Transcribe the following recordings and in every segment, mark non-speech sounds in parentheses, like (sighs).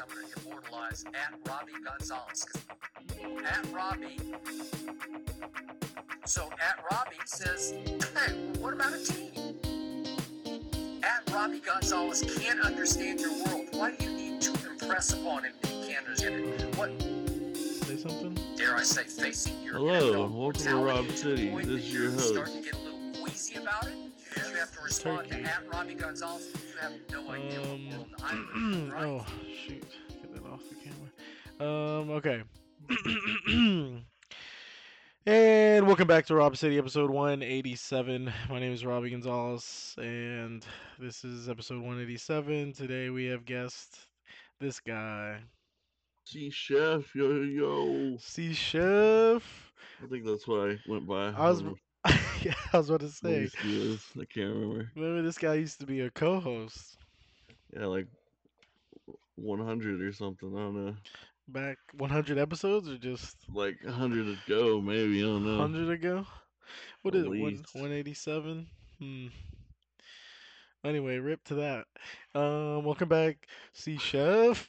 I'm going to immortalize at Robbie Gonzalez. At Robbie. So at Robbie says, hey, what about a team? At Robbie Gonzalez can't understand your world. Why do you need to impress upon him that he can't understand it? What Say something. dare I say, facing your Hello, your welcome to mortality Rob to the City. This is your you're host. Starting to get a little queasy about it. That you have to respond Turkey. to at Robbie Gonzalez. You have no idea Um, what world I'm (clears throat) right? oh shoot, get that off the camera. Um, okay. (clears throat) and welcome back to Rob City, episode 187. My name is Robbie Gonzalez, and this is episode 187. Today we have guest this guy, C Shef, yo, yo. C Shef. I think that's what I went by. I was, don't know yeah, (laughs) I was about to say. I can't remember. Remember, this guy used to be a co-host Yeah, like 100 or something. I don't know. back 100 episodes, or just Like 100 ago, maybe. I don't know. 100 ago? What At is it? 187? Hmm. Anyway, rip to that. Um, welcome back, C Shef.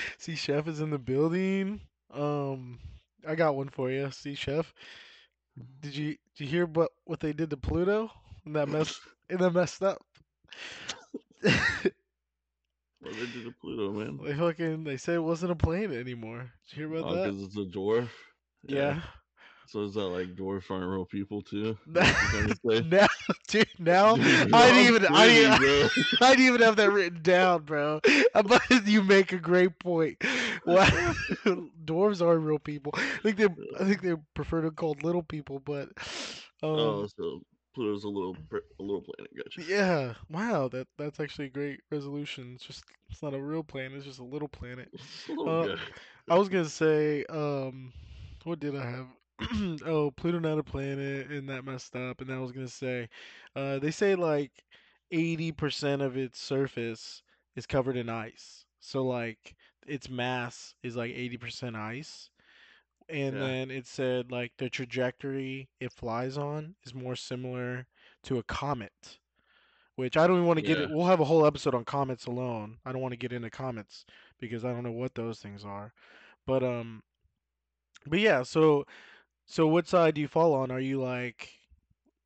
(laughs) C Shef is in the building. Um, I got one for you, C Shef. Did you did you hear what what they did to Pluto? And that mess (laughs) and that messed up. (laughs) What they did to Pluto, man? they fucking they said it wasn't a planet anymore. Did you hear about Oh, that? because it's a dwarf. Yeah. So is that like dwarfs aren't real people too? Now, (laughs) Is that what you're trying to say? (laughs) now, dude, now (laughs) Dude, I didn't even I didn't. I didn't even have that written down, bro. But you make a great point. Wow, dwarves are real people. I think they, I think they prefer to be called little people, but um, Oh, so Pluto's a little, a little planet. Gotcha. yeah. Wow, that that's actually a great resolution. It's just it's not a real planet. It's just a little planet. A little Uh. I was gonna say, um, what did I have? (clears throat) oh, Pluto not a planet, and that messed up. And I was gonna say, uh, they say like eighty percent of its surface is covered in ice. So like its mass is like eighty percent ice. And Yeah. then it said like the trajectory it flies on is more similar to a comet. Which I don't even want to get it. We'll have a whole episode on comets alone. I don't want to get into comets because I don't know what those things are. But um but yeah, so so what side do you fall on? Are you like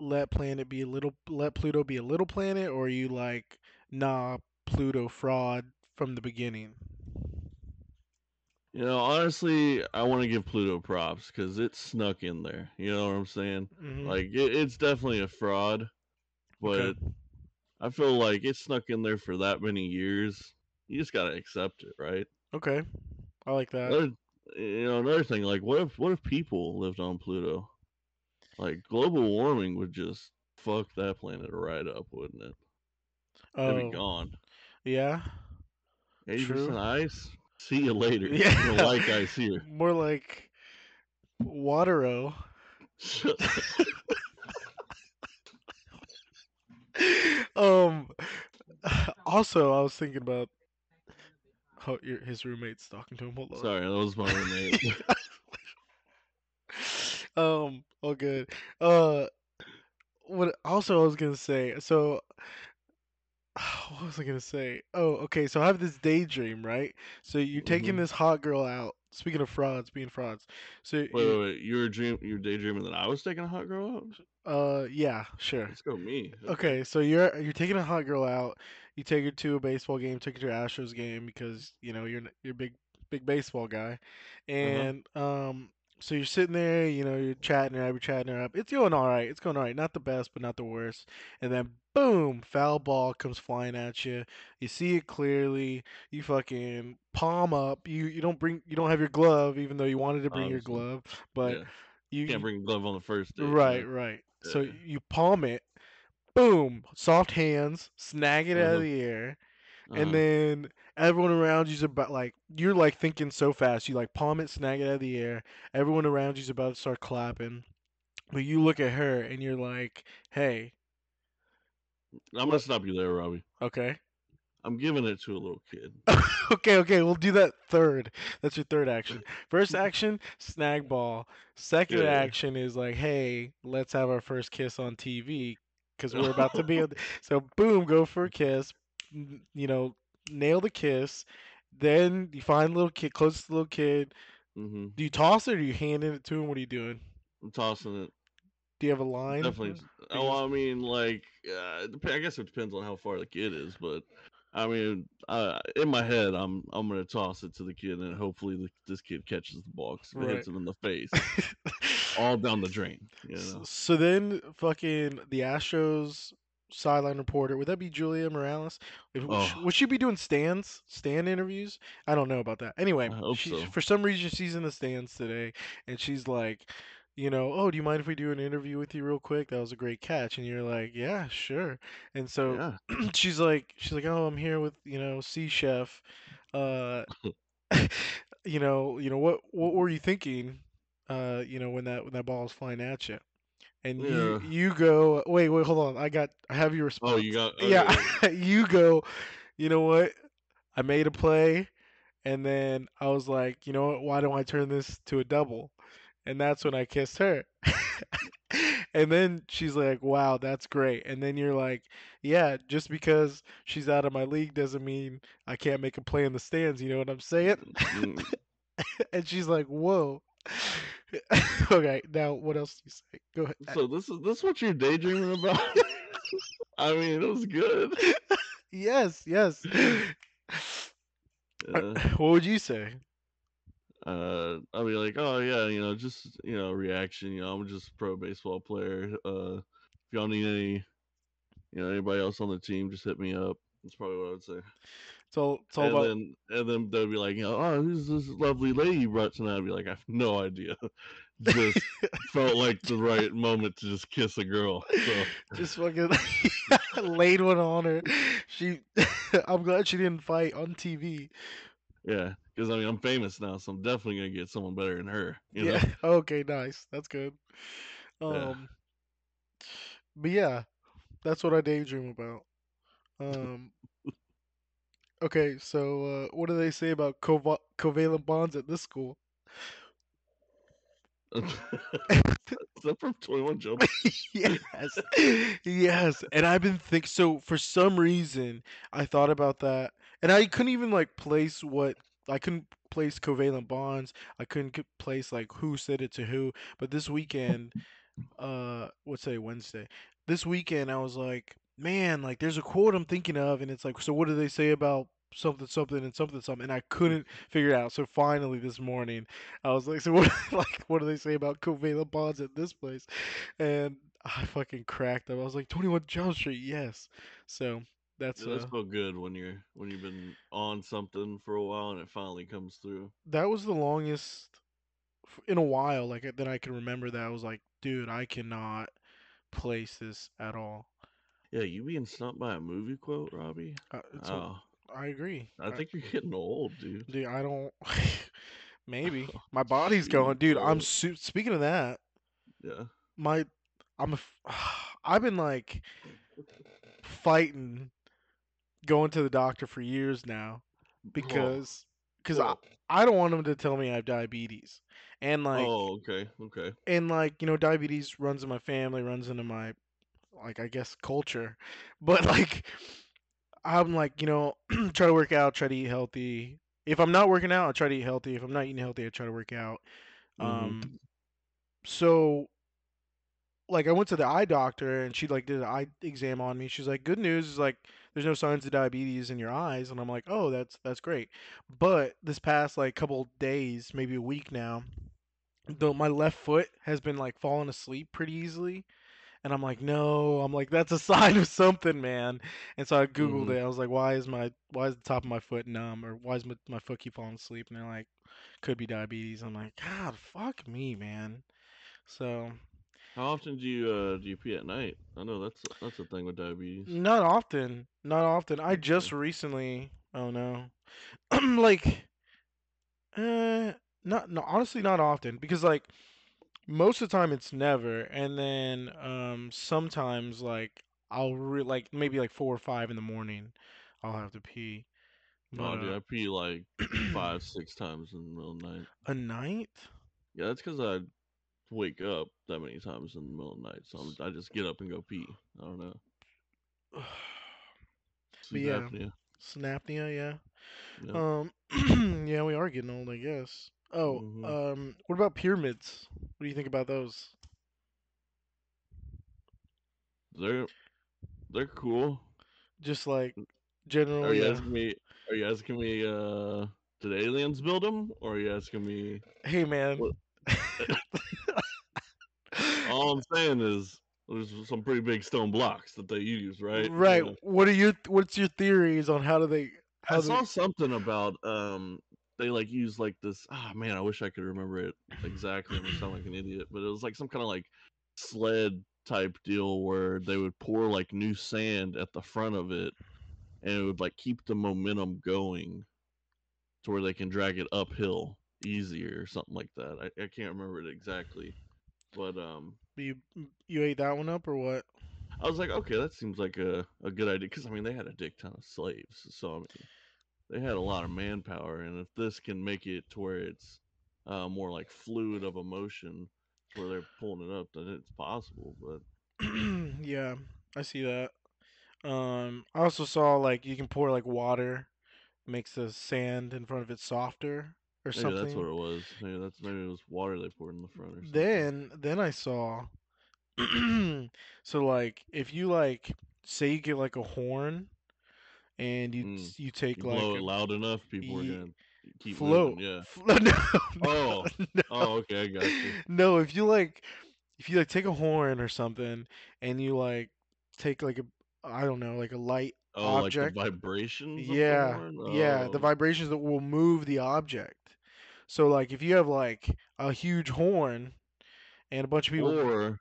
let planet be a little let Pluto be a little planet or are you like nah Pluto fraud from the beginning? You know, honestly, I want to give Pluto props because it snuck in there. You know what I'm saying? Mhm. Like, it, it's definitely a fraud, but Okay. I feel like it snuck in there for that many years. You just gotta accept it, right? Okay. I like that. You know, another thing, like, what if what if people lived on Pluto? Like, global warming would just fuck that planet right up, wouldn't it? It'd be Oh, gone. yeah. Eighty True. percent ice. See you later. Yeah. You don't like ice here. More like Watero. (laughs) (laughs) Um (sighs) also I was thinking about oh your, his roommate's talking to him. Hold on. Sorry, that was my roommate. (laughs) um, all good. Uh, what also I was gonna say. So, (sighs) what was I gonna say? Oh, okay. So I have this daydream, right? So you're taking Mhm. this hot girl out. Speaking of frauds, being frauds. So, Wait, you- wait, wait. You were dream, you were daydreaming that I was taking a hot girl out. uh, yeah, sure. Let's go me. Okay, so you're you're taking a hot girl out. You take her to a baseball game, take her to an Astros game because you know you're you're a big big baseball guy, and um, so you're sitting there, you know, you're chatting her up, you're chatting her up. It's going all right. It's going all right. Not the best, but not the worst. And then boom, foul ball comes flying at you. You see it clearly. You fucking palm up. You you don't bring you don't have your glove, even though you wanted to bring your glove, but yeah. you Can't bring a glove on the first you Right, right. So you palm it, boom, soft hands, snag it out Uh-huh. of the air, Uh-huh. and then everyone around you's about like you're like thinking so fast. You like palm it, snag it out of the air. Everyone around you's about to start clapping, but you look at her and you're like, "Hey, I'm gonna stop you there, Robbie. okay, I'm giving it to a little kid. (laughs) okay, okay, we'll do that third. That's your third action. (laughs) First action, snag ball. Second Yeah. action is like, hey, let's have our first kiss on TV because we're about to be. (laughs) on- So boom, go for a kiss. You know, nail the kiss. Then you find a little kid, close to the little kid. hmm Do you toss it or you handing it to him? What are you doing? I'm tossing it. Do you have a line? Definitely. Oh, I mean, like, uh, I guess it depends on how far the kid is, but I mean, uh, in my head, I'm I'm gonna toss it to the kid, and hopefully the, this kid catches the ball 'cause if it hits him in the face, (laughs) all down the drain. You know. So then, fucking the Astros sideline reporter would that be Julia Morales? If, would, she, Oh. would she be doing stands, stand interviews? I don't know about that. Anyway, she, so. for some reason she's in the stands today, and she's like, you know, oh, do you mind if we do an interview with you real quick? That was a great catch, and you're like, yeah, sure. And so Yeah. (clears throat) she's like, she's like, oh, I'm here with you know, C Shef. Uh, (laughs) (laughs) you know, you know what what were you thinking? Uh, you know, when that when that ball was flying at you, and you Yeah. you go, wait, wait, hold on, I got, I have your response. Oh, you got. Okay. yeah, (laughs) you go. You know what? I made a play, and then I was like, you know what? Why don't I turn this to a double? And that's when I kissed her. (laughs) And then she's like, "Wow, that's great." And then you're like, "Yeah, just because she's out of my league doesn't mean I can't make a play in the stands." You know what I'm saying? Mm, (laughs) and she's like, "Whoa." (laughs) okay, now what else do you say? Go ahead. So this is this what you're daydreaming about? I mean, it was good. Yes, yes. Yeah. what would you say? Uh I'll be like, oh yeah, you know, just you know, reaction. You know, I'm just a pro baseball player. Uh, if y'all need any, you know, anybody else on the team, just hit me up. That's probably what I would say. It's all And about. then and then they'll be like, you know, oh, who's this lovely lady you brought tonight? I'd be like, I have no idea. (laughs) just felt like the right moment to just kiss a girl. So just fucking (laughs) laid one on her. She, (laughs) I'm glad she didn't fight on TV. Yeah, because I mean, I'm famous now, so I'm definitely gonna get someone better than her. You know? yeah. (laughs) Okay. Nice. That's good. Yeah. Um. But yeah, that's what I daydream about. Um. Okay. So, uh, what do they say about cova- covalent bonds at this school? (laughs) Is that from 21 Jump? (laughs) yes, yes. And I've been think so for some reason I thought about that, and I couldn't even like place what I couldn't place covalent bonds. I couldn't place like who said it to who. But this weekend, uh, what's today Wednesday? This weekend I was like, man, like there's a quote I'm thinking of, and it's like, so what do they say about something something and something something? And I couldn't figure it out. So finally this morning I was like, so what (laughs) like what do they say about covalent bonds at this place? And I fucking cracked up. I was like, 21 Jump Street, yes. So that's Yeah, that's uh, felt good when you're when you've been on something for a while and it finally comes through. that was the longest in a while like that I can remember that I was like, dude, I cannot place this at all. Yeah, you being stumped by a movie quote, Robbie? Uh, Oh, I agree. I think you're getting old, dude. dude, I don't (laughs) maybe (laughs) my body's going, dude. I'm su- speaking of that, Yeah. my I'm a (sighs) I've been like fighting going to the doctor for years now because because I, Well, I don't want them to tell me I have diabetes. And like oh, okay, okay. and like you know diabetes runs in my family runs into my like i guess culture. (laughs) But like i'm like you know (clears throat) try to work out try to eat healthy. If i'm not working out i try to eat healthy. If i'm not eating healthy i try to work out. Mhm. um so like i went to the eye doctor and she like did an eye exam on me. She's like good news is like there's no signs of diabetes in your eyes. And i'm like oh that's that's great. But this past like couple days maybe a week now the my left foot has been like falling asleep pretty easily. And i'm like no. I'm like that's a (laughs) sign of something man. And so i googled Mhm. it. I was like why is my why is the top of my foot numb? Or why is my, my foot keep falling asleep? And they're like could be diabetes. I'm like god fuck me man. So How often do you uh do you pee at night? I know that's that's a thing with diabetes. not often not often i just recently oh no (clears throat) like uh not no honestly not often because like most of the time it's never and then um sometimes like i'll re- like maybe like four or five in the morning i'll have to pee Oh, but dude, uh, I pee like (clears throat) five, six times in the middle of the night. a night Yeah, that's because I wake up that many times in the middle of the night, so I'm, I just get up and go pee. I don't know. (sighs) Sleep yeah. apnea. Snapnea, yeah Yep. Um, (clears throat) yeah, we are getting old, I guess. Oh, Mhm. um, what about pyramids? What do you think about those? They're they're cool. Just like generally. Are you yeah. asking me? Are you asking me? Uh, did aliens build them, or are you asking me? Hey, man. (laughs) (laughs) All I'm saying is there's some pretty big stone blocks that they use, right? right. Yeah. What are your What's your theories on how do they? How I they, saw something about um they like use like this. Ah man, I wish I could remember it exactly. I'm gonna sound like an idiot, but it was like some kind of like sled type deal where they would pour like new sand at the front of it, and it would like keep the momentum going to where they can drag it uphill easier or something like that. I, I can't remember it exactly, but um. you you ate that one up or what? I was like, okay, that seems like a, a good idea because I mean they had a dick ton of slaves, so I mean they had a lot of manpower, and if this can make it to where it's uh, more like fluid of emotion, where they're pulling it up, then it's possible. But (clears throat) yeah, I see that. Um, I also saw like you can pour like water, makes the sand in front of it softer or maybe something. that's what it was. Maybe that's maybe it was water they poured in the front or something. Then then I saw (clears throat) so like if you like say you get like a horn and you Mm. you take you like blow a it loud enough, people are gonna keep float. moving. Yeah. Flo- (laughs) no, Oh. (laughs) no. Oh, okay, I got you. No, if you like if you like take a horn or something and you like take like a I don't know, like a light Oh, Object. like the vibrations. of the yeah, horn? yeah, the Oh. vibrations that will move the object. So like if you have like a huge horn and a bunch of people Or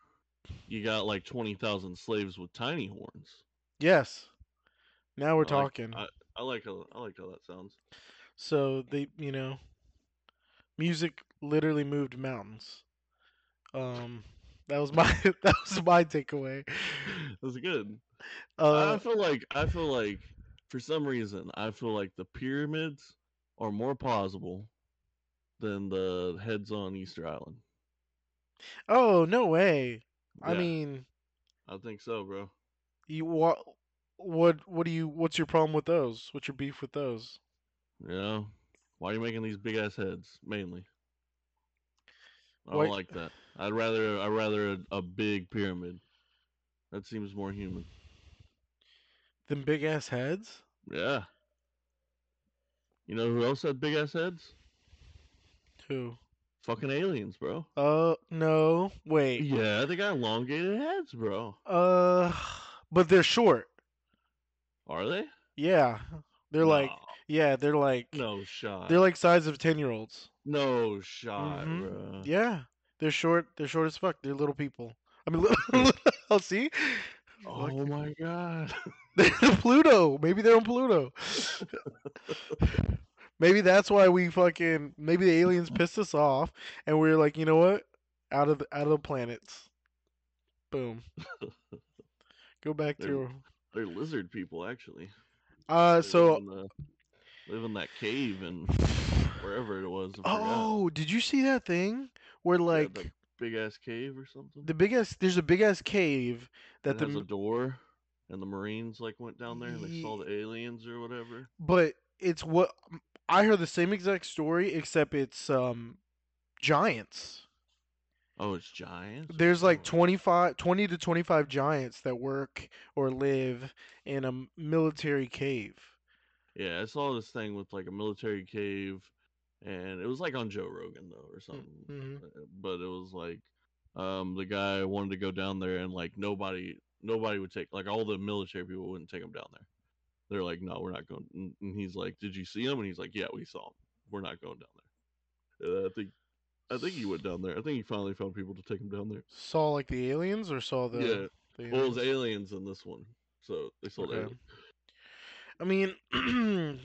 you got like twenty thousand slaves with tiny horns. Yes. Now we're I like- talking. I, I like how I like how that sounds. So they, you know, music literally moved mountains. Um, that was my (laughs) that was my takeaway. (laughs) That's good. Uh, I feel like I feel like for some reason I feel like the pyramids are more plausible than the heads on Easter Island. oh no way! I mean, I think so, bro. you what what what do you what's your problem with those? What's your beef with those? Yeah, why are you making these big ass heads mainly? I don't like that. I'd rather I'd rather a, a big pyramid. That seems more human. Them big ass heads? Yeah. You know who else had big ass heads? Who? Fucking aliens, bro. Uh, no, wait. Yeah, they got elongated heads, bro. Uh, but they're short. Are they? Yeah, they're like yeah, they're like no shot. they're like size of ten year olds. no shot, Mhm. bro. Yeah, they're short. They're short as fuck. They're little people. I mean, I'll (laughs) see, Oh Fuck. my god. (laughs) they're Pluto. Maybe they're on Pluto. (laughs) maybe that's why we fucking. Maybe the aliens pissed us off, and we are like, you know what? Out of the out of the planets. Boom. (laughs) Go back They're- to. They're lizard people, actually. Uh, They so. live in, the, live in that cave and wherever it was. Oh, did you see that thing where Yeah, like that big ass cave or something. the big ass? There's a big ass cave that that the has a door, and the Marines like went down there and they saw the aliens or whatever. but it's what I heard the same exact story except it's um giants. Oh, it's giants. There's like Oh. 25 20 to 25 giants that work or live in a military cave. Yeah, I saw this thing with like a military cave, and it was like on Joe Rogan though or something. mhm. uh, But it was like, um, the guy wanted to go down there, and like nobody, nobody would take like all the military people wouldn't take him down there. They're like, no, we're not going. And- he's like, did you see him? And he's like, yeah, we saw him. We're not going down there. And I think, I think he went down there. I think he finally found people to take him down there. Saw like the aliens or saw the yeah, the well, it was aliens? aliens in this one, so they saw the aliens. I mean, (clears throat)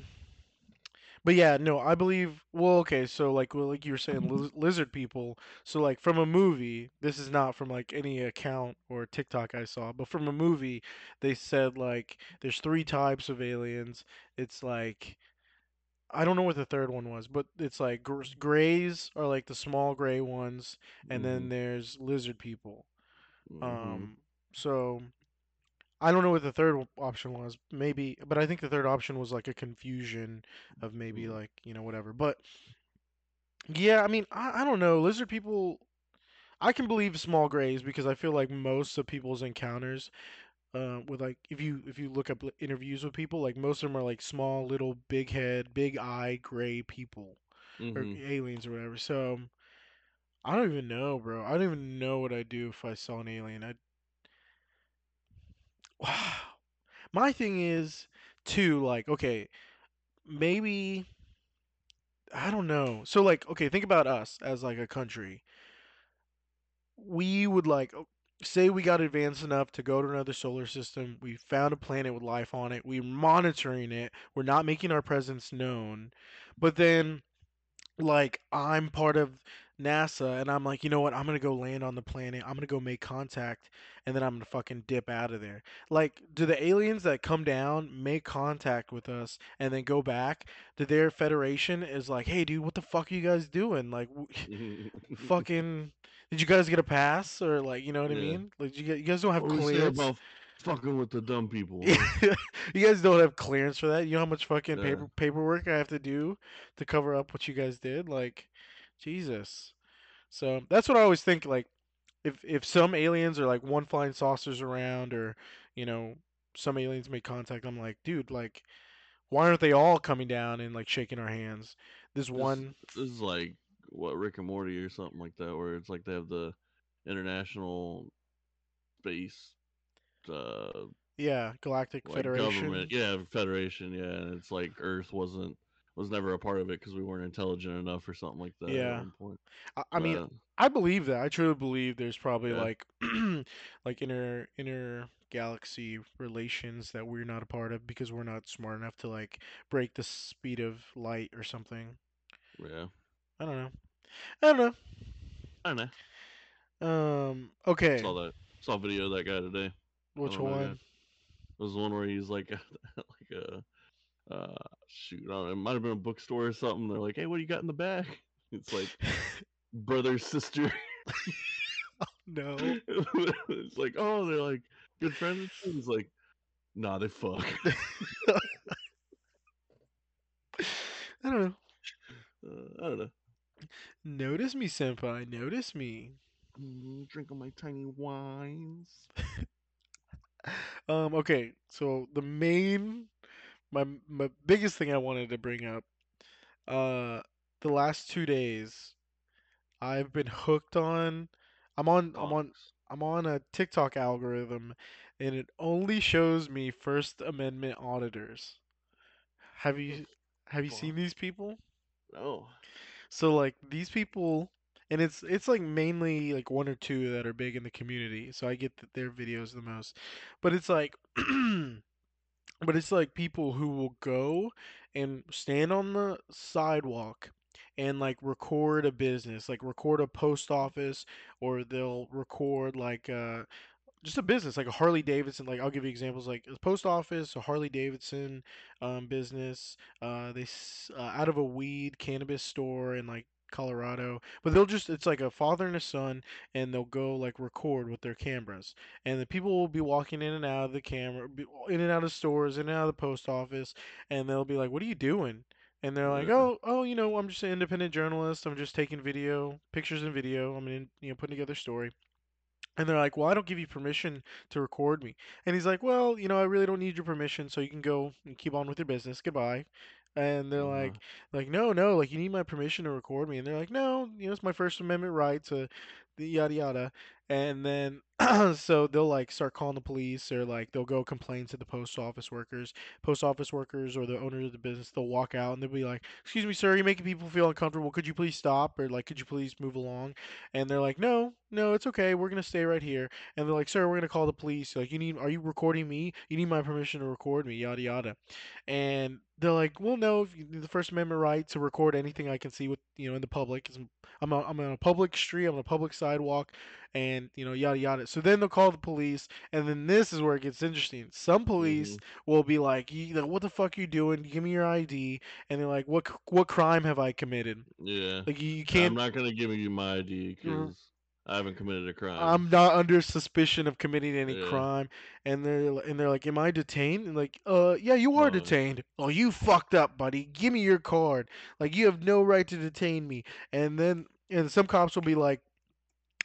but yeah, no, I believe. Well, okay, so like, well, like you were saying, liz- lizard people. So like from a movie, this is not from like any account or TikTok I saw, but from a movie, they said like there's three types of aliens. It's like I don't know what the third one was, but it's like gr- grays are like the small gray ones, and then there's lizard people. Mhm. Um, so I don't know what the third option was. Maybe, but I think the third option was like a confusion of maybe Mm. like you know whatever. But yeah, I mean, I, I don't know. Lizard people, I can believe small grays because I feel like most of people's encounters uh, with like if you if you look up interviews with people, like most of them are like small, little, big head, big eye, gray people or hmm aliens or whatever. So I don't even know, bro. I don't even know what I'd do if I saw an alien. I'd My thing is too like okay, maybe I don't know. So like okay, think about us as like a country. We would like say we got advanced enough to go to another solar system. We found a planet with life on it. We're monitoring it. We're not making our presence known. But then like I'm part of NASA and I'm like, you know what? I'm gonna go land on the planet. I'm gonna go make contact and then I'm gonna fucking dip out of there. Like, do the aliens that come down make contact with us and then go back? Do their federation is like, hey, dude, what the fuck are you guys doing? Like, w- (laughs) (laughs) fucking, did you guys get a pass or like, you know what I mean? Like, you, you guys don't have What do we say clearance. about fucking with the dumb people? (laughs) you guys don't have clearance for that. You know how much fucking Yeah. paper paperwork I have to do to cover up what you guys did? Like, Jesus. So that's what I always think. Like, if if some aliens are like one flying saucers around, or you know, some aliens make contact, I'm like, dude, like, why aren't they all coming down and like shaking our hands? This one, this is like what Rick and Morty or something like that, where it's like they have the international space uh yeah, Galactic like Federation. government, yeah, federation, yeah, and it's like Earth wasn't was never a part of it because we weren't intelligent enough or something like that Yeah. one. I, I mean, But I believe that. I truly believe there's probably Yeah. like (clears throat) like inner inner galaxy relations that we're not a part of because we're not smart enough to like break the speed of light or something. yeah, I don't know. I don't know. I don't know. Um. Okay. Saw that saw a video of that guy today. Which don't know, one? It was the one where he's like (laughs) like a uh shoot, I don't know, it might have been a bookstore or something. They're like, hey, what do you got in the bag? (laughs) It's like (laughs) brother sister. (laughs) no. it's like, oh, they're like good friends. He's like, nah, they fuck. I don't know. Uh, I don't know. Notice me, senpai. Notice me. Mm, drinking my tiny wines. Um. Okay. So the main, my my biggest thing I wanted to bring up. Uh, the last two days, I've been hooked on. I'm on. I'm on. I'm on a TikTok algorithm, and it only shows me First Amendment auditors. Have you have you seen these people? No. So like these people, and it's it's like mainly like one or two that are big in the community. So I get th- their videos the most, but it's like, (clears throat) but it's like people who will go and stand on the sidewalk and like record a business, like record a post office, or they'll record like uh just a business like a Harley Davidson. Like I'll give you examples like a post office, a Harley Davidson um, business. Uh, they uh, out of a weed cannabis store and like Colorado, but they'll just it's like a father and a son, and they'll go like record with their cameras, and the people will be walking in and out of the camera, in and out of stores, in and out of the post office, and they'll be like, "What are you doing?" And they're like, "Oh, oh, you know, I'm just an independent journalist. I'm just taking video, pictures and video. I'm in, you know, putting together a story." And they're like, "Well, I don't give you permission to record me." And he's like, "Well, you know, I really don't need your permission, so you can go and keep on with your business. Goodbye." And they're Uh-huh. like, like, "No, no, like you need my permission to record me." And they're like, "No, you know, it's my First Amendment right to yada yada." And then (clears throat) so they'll like start calling the police or like they'll go complain to the post office workers, post office workers or the owners of the business. They'll walk out and they'll be like, "Excuse me, sir, you're making people feel uncomfortable. Could you please stop?" Or like, "Could you please move along?" And they're like, "No, no, it's okay. We're gonna stay right here." And they're like, "Sir, we're gonna call the police. Like, you need, are you recording me? You need my permission to record me, yada yada." And they're like, "Well, no, the First Amendment right to record anything I can see with, you know, in the public I'm, on- I'm on a public street, I'm on a public sidewalk, and you know, yada yada." So then they'll call the police, and then this is where it gets interesting. Some police mm-hmm. will be like, "What the fuck you doing? Give me your ID." And they're like, "What, what crime have I committed?" Yeah. Like, you, you can't I'm can't. gonna give you my ID because mm-hmm. I haven't committed a crime. I'm not under suspicion of committing any Yeah. crime, and they're and they're like, "Am I detained?" And like, "Uh, yeah, you are No. detained." Oh, you fucked up, buddy. Give me your card. Like, you have no right to detain me. And then, and some cops will be like,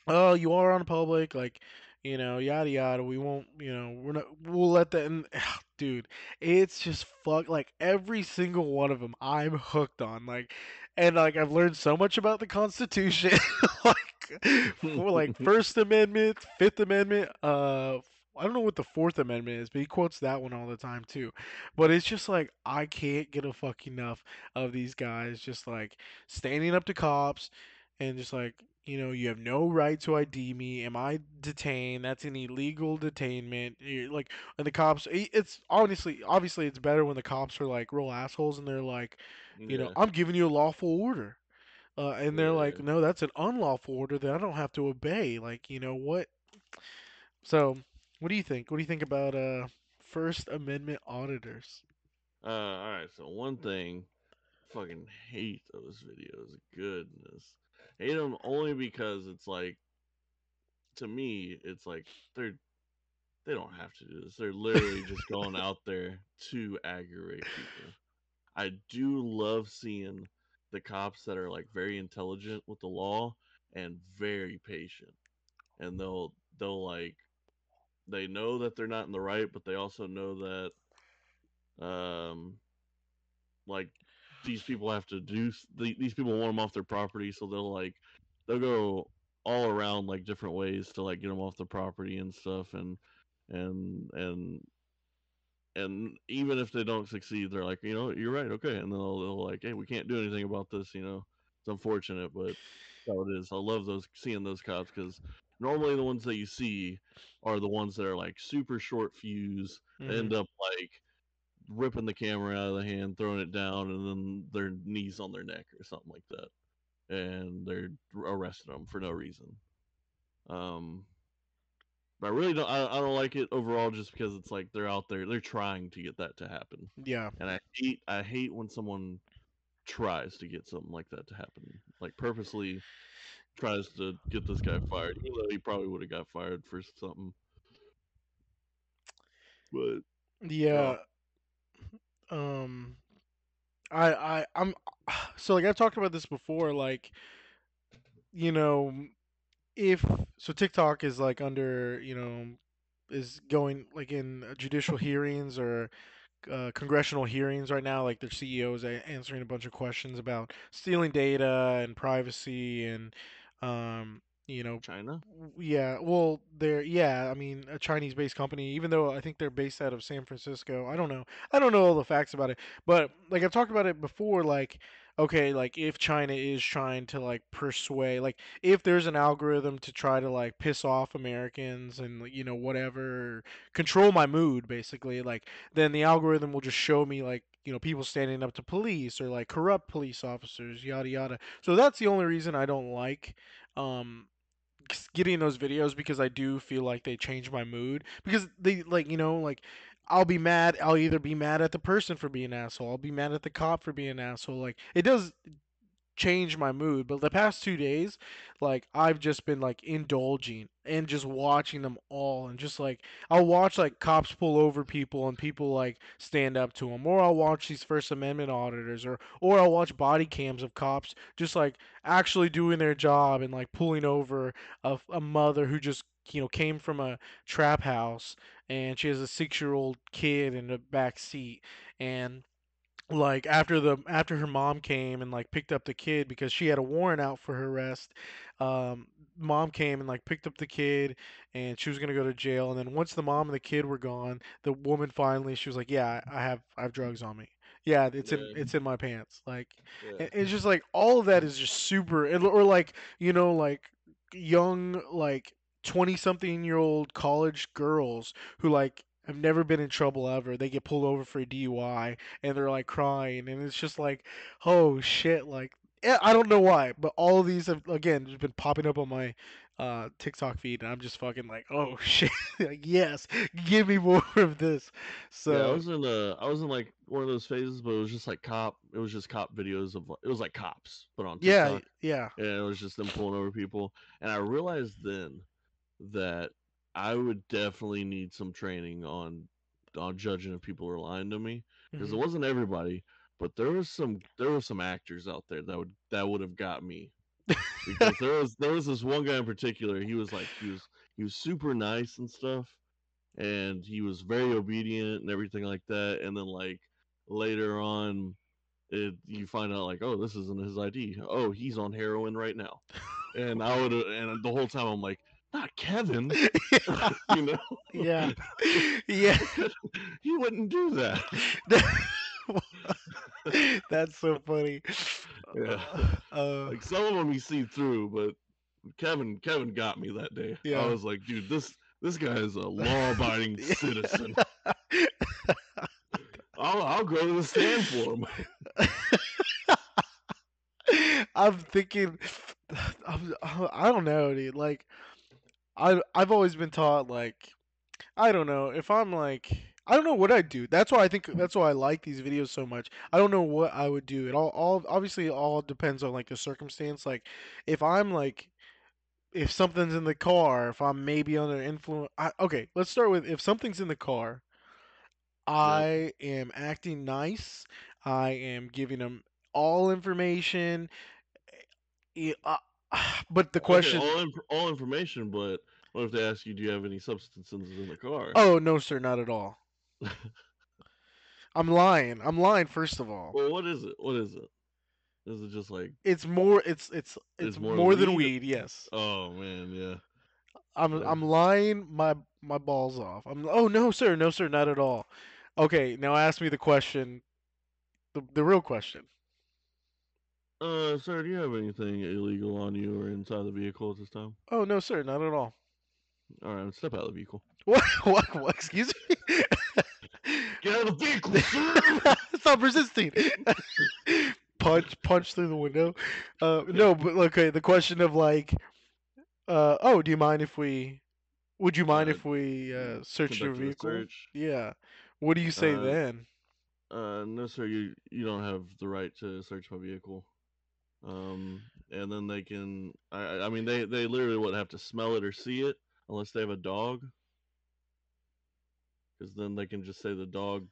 "Oh, you are on public, like, you know, yada yada. We won't, you know, we're not. We'll let that." And, (laughs) dude, it's just fuck. Like every single one of them, I'm hooked on. Like, and like I've learned so much about the Constitution. (laughs) like, for like (laughs) First Amendment, Fifth Amendment. Uh, I don't know what the Fourth Amendment is, but he quotes that one all the time too. But it's just like I can't get a fuck enough of these guys just like standing up to cops and just like you know you have no right to ID me. Am I detained? That's an illegal detainment. You're like and the cops, it's honestly, obviously, it's better when the cops are like real assholes and they're like, you know, I'm giving you a lawful order. Uh, and they're like, no, that's an unlawful order that I don't have to obey. Like, you know what? So, what do you think? What do you think about uh First Amendment auditors? Uh, all right. So one thing, fucking hate those videos. Goodness, hate them only because it's like, to me, it's like they're they don't have to do this. They're literally (laughs) just going out there to aggravate people. I do love seeing the cops that are like very intelligent with the law and very patient, and they'll they'll like they know that they're not in the right, but they also know that um like these people have to do the- these people want them off their property so they'll like they'll go all around like different ways to like get them off the property and stuff and and and and even if they don't succeed they're like you know you're right. Okay. And then they'll, they'll like hey we can't do anything about this you know? It's unfortunate but how it is. I love those seeing those cops because normally the ones that you see are the ones that are like super short fuse Mhm. end up like ripping the camera out of the hand, throwing it down, and then their knees on their neck or something like that, and they're arresting them for no reason. Um, but I really don't. I, I don't like it overall, just because it's like they're out there, they're trying to get that to happen, Yeah. and I hate. I hate when someone tries to get something like that to happen, like purposely tries to get this guy fired, even though he probably would have got fired for something. But Yeah. Um I I I'm (sighs) so like I've talked about this before like you know if so TikTok is like under, you know, is going like in judicial hearings or uh, congressional hearings right now. Like their CEO is answering a bunch of questions about stealing data and privacy and, um, you know, China, yeah. Well, they're yeah. I mean, a Chinese-based company, even though I think they're based out of San Francisco. I don't know. I don't know all the facts about it, but like I've talked about it before. Like, okay, like if China is trying to like persuade, like if there's an algorithm to try to like piss off Americans and you know whatever, control my mood basically, like then the algorithm will just show me like you know people standing up to police or like corrupt police officers, yada yada. So that's the only reason I don't like um getting those videos because I do feel like they change my mood because they like you know like I'll be mad I'll either be mad at the person for being an asshole I'll be mad at the cop for being an asshole like it does change my mood. But the past two days, like I've just been like indulging and just watching them all, and just like I'll watch like cops pull over people and people like stand up to them, or I'll watch these First Amendment auditors, or or I'll watch body cams of cops just like actually doing their job and like pulling over a, a mother who just you know came from a trap house and she has a six year old kid in the back seat and like after the after her mom came and like picked up the kid because she had a warrant out for her arrest um mom came and like picked up the kid and she was going to go to jail. And then once the mom and the kid were gone the woman finally she was like yeah i have i have drugs on me. Yeah it's in it's in my pants. Like yeah, it's just like all of that is just super or like you know like young like 20 something year old college girls who like have never been in trouble ever they get pulled over for a dui and they're like crying and it's just like oh shit like eh, i don't know why but all of these have again just been popping up on my uh TikTok feed, and I'm just fucking like, oh (laughs) shit, like yes, give me more (laughs) of this. So yeah, I was in uh, I was in like one of those phases, but it was just like cop. It was just cop videos of. It was like cops, but on TikTok. yeah, yeah, and it was just them pulling over people. And I realized then that I would definitely need some training on on judging if people are lying to me because mhm. it wasn't everybody, but there was some there were some actors out there that would that would have got me because there was there was this one guy in particular. He was like he was he was super nice and stuff, and he was very obedient and everything like that. And then like later on, it you find out like oh this isn't his ID. Oh he's on heroin right now, (laughs) and I would and the whole time I'm like not Kevin, (laughs) (laughs) you know. yeah, (laughs) yeah. he wouldn't do that. That's so funny. Yeah. Uh, Like some of them you see through, but Kevin Kevin got me that day. Yeah. I was like, dude, this this guy is a law-abiding citizen. I'll I'll go to the stand for him. I'm thinking, (sighs) I'm, I don't know, dude. Like, I I've always been taught like, I don't know if I'm like. I don't know what I'd do. That's why I think that's why I like these videos so much. I don't know what I would do. It all, all obviously it all depends on like the circumstance. Like if I'm like if something's in the car, if I'm maybe under influence. I, okay, let's start with if something's in the car. I am acting nice. I am giving eh, eh, (sighs) them all information. But the question. all all information, but what if they ask you, do you have any substances in the car? Oh no, sir, not at all. (laughs) I'm lying. I'm lying. First of all, Well, what is it? What is it? Is it just like, it's more. It's it's it's It's more more, than weed? weed. Yes, oh man, yeah. I'm Yeah. I'm lying my my balls off. I'm. Oh no, sir, no, sir, not at all. Okay, now ask me the question. The the real question. Uh, sir, do you have anything illegal on you or inside the vehicle at this time? Oh no, sir, not at all. All right, step out of the vehicle. (laughs) What? What? what excuse me. (laughs) Get out of the vehicle! (laughs) Stop resisting. punch, punch through the window. Uh, no, but okay. The question of like, uh, oh, do you mind if we? Would you mind Uh, if we uh, search your vehicle? Yeah. What do you say Uh, then? Uh, no, sir. You you don't have the right to search my vehicle. Um, and then they can. I I- I mean they they literally would have to smell it or see it unless they have a dog. Because then they can just say the dog,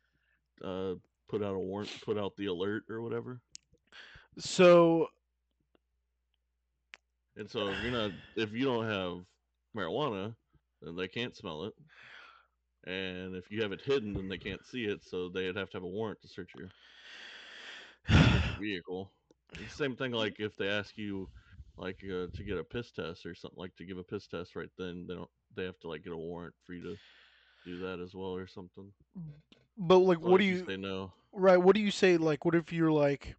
uh, put out a warrant, put out the alert or whatever. So, And so if you're not, if you don't have marijuana, then they can't smell it. And if you have it hidden, then they can't see it. So they'd have to have a warrant to search your vehicle. It's the same thing like if they ask you like uh, to get a piss test or something like to give a piss test right then they don't they have to like get a warrant for you to do that as well or something. but like, what do you? say no? Right. What do you say? Like, what if you're like,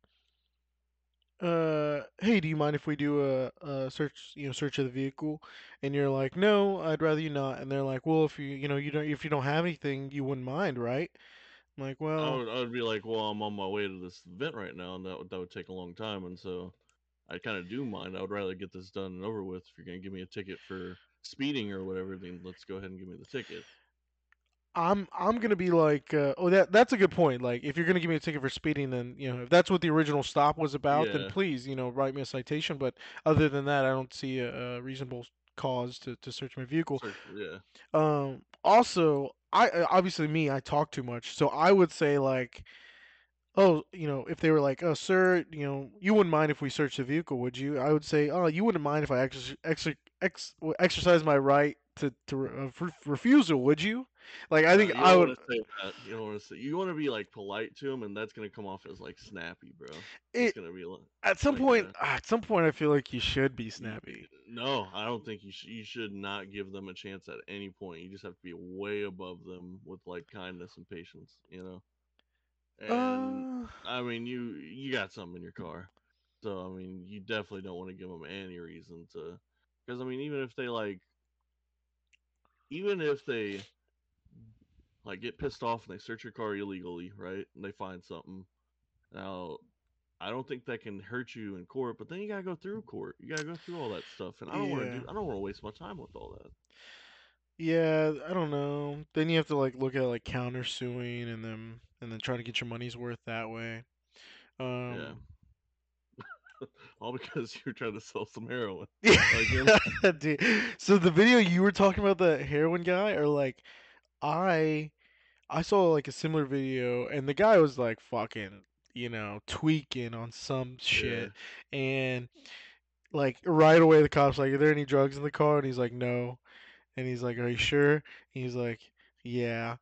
uh, hey, do you mind if we do a, a search, you know, search of the vehicle? And you're like, no, I'd rather you not. And they're like, well, if you, you know, you don't, if you don't have anything, you wouldn't mind, right? I'm like, I well, would, I would be like, well, I'm on my way to this event right now, and that would, that would take a long time, and so I kind of do mind. I would rather get this done and over with. If you're gonna give me a ticket for speeding or whatever, then let's go ahead and give me the ticket. I'm, I'm gonna be like, uh, oh, that, that's a good point. Like, if you're gonna give me a ticket for speeding, then you know, if that's what the original stop was about, then please, you know, write me a citation. But other than that, I don't see a, a reasonable cause to, to search my vehicle. Search- yeah, Um, also, I uh, obviously me, I talk too much, so I would say like, oh, you know, if they were like, oh, sir, you know, you wouldn't mind if we searched the vehicle, would you? I would say, oh, you wouldn't mind if I ex- ex- ex- exercise my right to to uh, re- refusal, would you? Like, I think you I would. say that. You don't want to say. You want to be like polite to them, and that's gonna come off as like snappy, bro. It- it's gonna be like. At some like point, that. ah, at some point, I feel like you should be snappy. No, I don't think you should. You should not give them a chance at any point. You just have to be way above them with like kindness and patience. You know. And Uh, I mean, you you got something in your car, so I mean, you definitely don't want to give them any reason to, because I mean, even if they like, even if they like get pissed off and they search your car illegally, right, and they find something, now I don't think that can hurt you in court. But then you gotta go through court. You gotta go through all that stuff, and I don't want to do. I don't want to waste my time with all that. Yeah, I don't know. Then you have to like look at like countersuing and then and then trying to get your money's worth that way. Um, Yeah. (laughs) all because you're trying to sell some heroin. (laughs) (laughs) Dude, So the video you were talking about the heroin guy, or like I I saw like a similar video and the guy was like fucking, you know, tweaking on some shit and like right away the cops like, Are there any drugs in the car? And he's like, No. And he's like, Are you sure? And he's like, Yeah.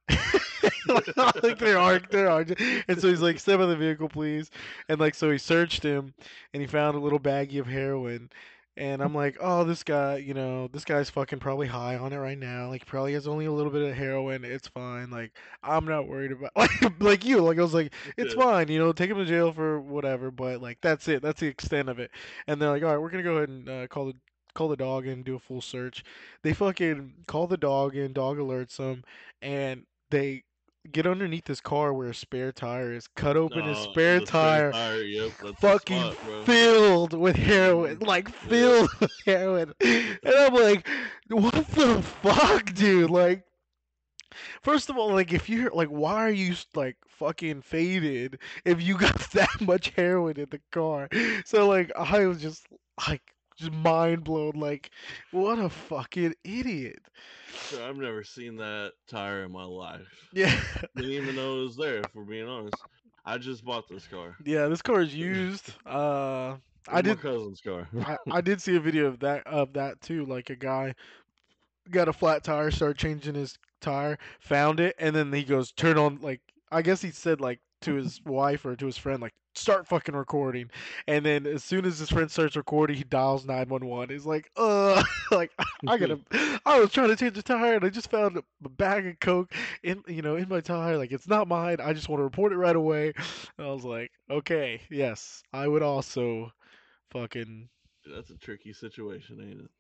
(laughs) like there are there are and so he's like, Step out of the vehicle, please. And like so he searched him and he found a little baggie of heroin. And I'm like, oh, this guy, you know, this guy's fucking probably high on it right now. Like, probably has only a little bit of heroin. It's fine. Like, I'm not worried about (laughs) like like you. Like, I was like, it's fine. You know, take him to jail for whatever. But like, that's it. That's the extent of it. And they're like, all right, we're gonna go ahead and uh, call the call the dog in, do a full search. They fucking call the dog in. Dog alerts them, and they get underneath this car where a spare tire is. Cut open his No, spare tire Yep, fucking spot, filled with heroin, like filled (laughs) with heroin, and I'm like, what the fuck, dude? Like, first of all, like, if you're like, why are you like fucking faded if you got (laughs) that much heroin in the car? So like, I was just like, just mind blown. Like, what a fucking idiot. So I've never seen that tire in my life. (laughs) Yeah, Didn't even know it was there. For being honest, I just bought this car. yeah. This car is (laughs) used. Uh, I did. cousin's car. (laughs) I, I did see a video of that of that too. Like a guy got a flat tire, started changing his tire, found it, and then he goes turn on like I guess he said like to his wife or to his friend like start fucking recording, and then as soon as his friend starts recording, he dials nine one one. He's like, uh, (laughs) like I gotta. (laughs) I was trying to change the tire and I just found a bag of coke in you know in my tire. Like it's not mine. I just want to report it right away. And I was like, okay, yes, I would also fucking That's a tricky situation, ain't it?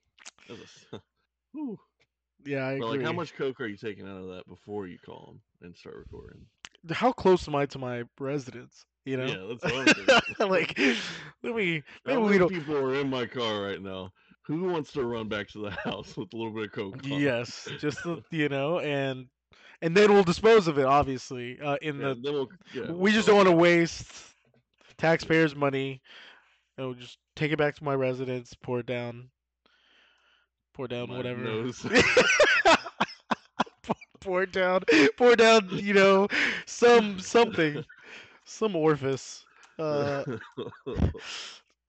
That's a, (laughs) Whew. Yeah, I But agree. like, how much coke are you taking out of that before you call them and start recording? How close am I to my residence? You know, Yeah, that's what I'm thinking. (laughs) like let me (laughs) maybe we don't. people are in my car right now? Who wants to run back to the (laughs) house with a little bit of coke? on? Yes, just you know, and and then we'll dispose of it. Obviously, uh, in Yeah, the we'll, yeah, we just don't want to waste taxpayers' money. And we'll just take it back to my residence, pour it down, pour down My whatever. Pour down, pour down. You know, some something, some orifice. Uh,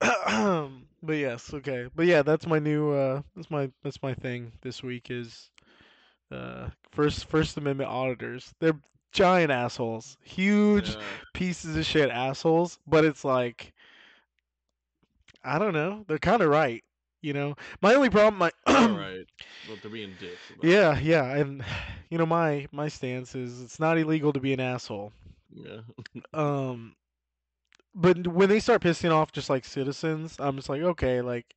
(clears throat) but yes, okay. But yeah, that's my new uh that's my that's my thing this week is uh first First Amendment auditors. They're giant assholes. Huge Yeah. pieces of shit assholes, but it's like I don't know. They're kind of right, you know. My only problem my (clears throat) All right, but they're being dicks. About it. Yeah, yeah, and you know my my stance is it's not illegal to be an asshole. Yeah. (laughs) Um, but when they start pissing off just like citizens, I'm just like, okay, like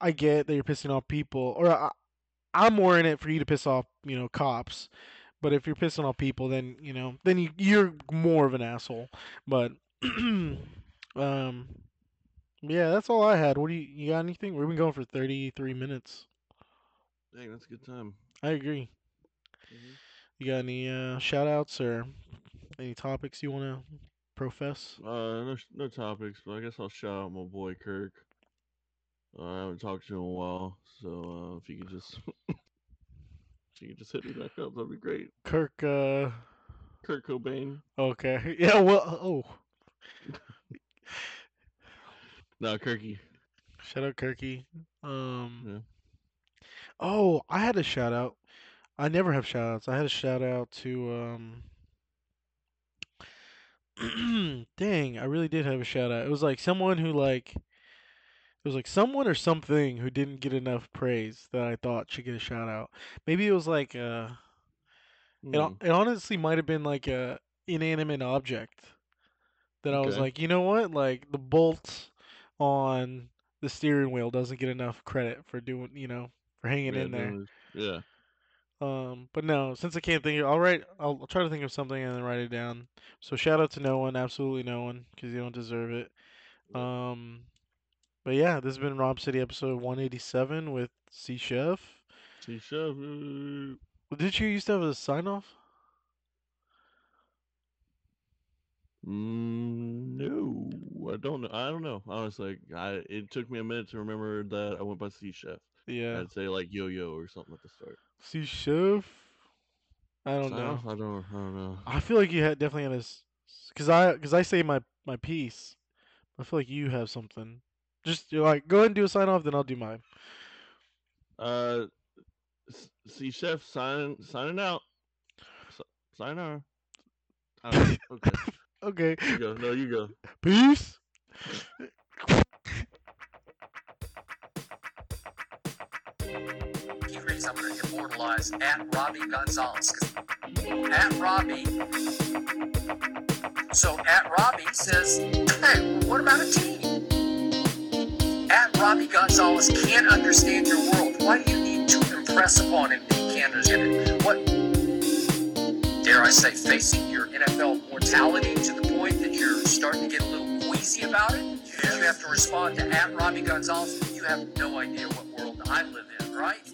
I get that you're pissing off people, or I, I'm more in it for you to piss off, you know, cops. But if you're pissing off people, then you know, then you, you're more of an asshole. But, (clears throat) um, yeah, that's all I had. What do you you got? Anything? We've been going for 33 minutes. Dang, that's a good time. I agree. Mhm. You got any uh, shout outs or any topics you want to profess? Uh, no, no topics, but I guess I'll shout out my boy Kirk. Uh, I haven't talked to him in a while, so uh, if you could just, (coughs) if you could just hit me back up, that'd be great. Kirk, uh, Kurt Cobain. okay. (laughs) Yeah, well, oh, (laughs) (laughs) No, Kirky. shout out Kirky. Um, Yeah. oh, I had a shout out. I never have shout outs. I had a shout out to, um, (clears throat) dang, I really did have a shout out. It was like someone who, like, it was like someone or something who didn't get enough praise that I thought should get a shout out. Maybe it was like, uh, It, Hmm. it honestly might have been like a inanimate object that I was like, you know what? Like the bolt on the steering wheel doesn't get enough credit for doing, you know, for hanging Yeah, in there. his- Yeah. Um, but no, since I can't think, of, I'll write. I'll, I'll try to think of something and then write it down. So shout out to no one, absolutely no one, because you don't deserve it. Um, but yeah, this has been Rob City episode 187 with C Shef. See, chef. Did you used to have a sign off? Mm, no, I don't know. I don't know. Honestly, I it took me a minute to remember that I went by C Shef. Yeah, I'd say like Yo Yo or something at the start. C Shef. I don't So, know. I don't. I don't know. I feel like you had definitely had a, cause I, cause I say my my piece. I feel like you have something. Just you're like, go ahead and do a sign off, then I'll do mine. Uh, s- C Shef signing signing out. S- sign out. (laughs) Uh, okay, Okay, you go. No, you go. peace. Keys I'm going to immortalize at Robbie Gonzalez. 'cause At Robbie. So at Robbie says, hey, what about a team? At Robbie Gonzalez can't understand your world. Why do you need to impress upon him that he can't understand it? What, dare I say, facing your NFL mortality to the point that you're starting to get a little queasy about it? You have to respond to at Robbie Gonzalez. You have no idea what world I live in, right?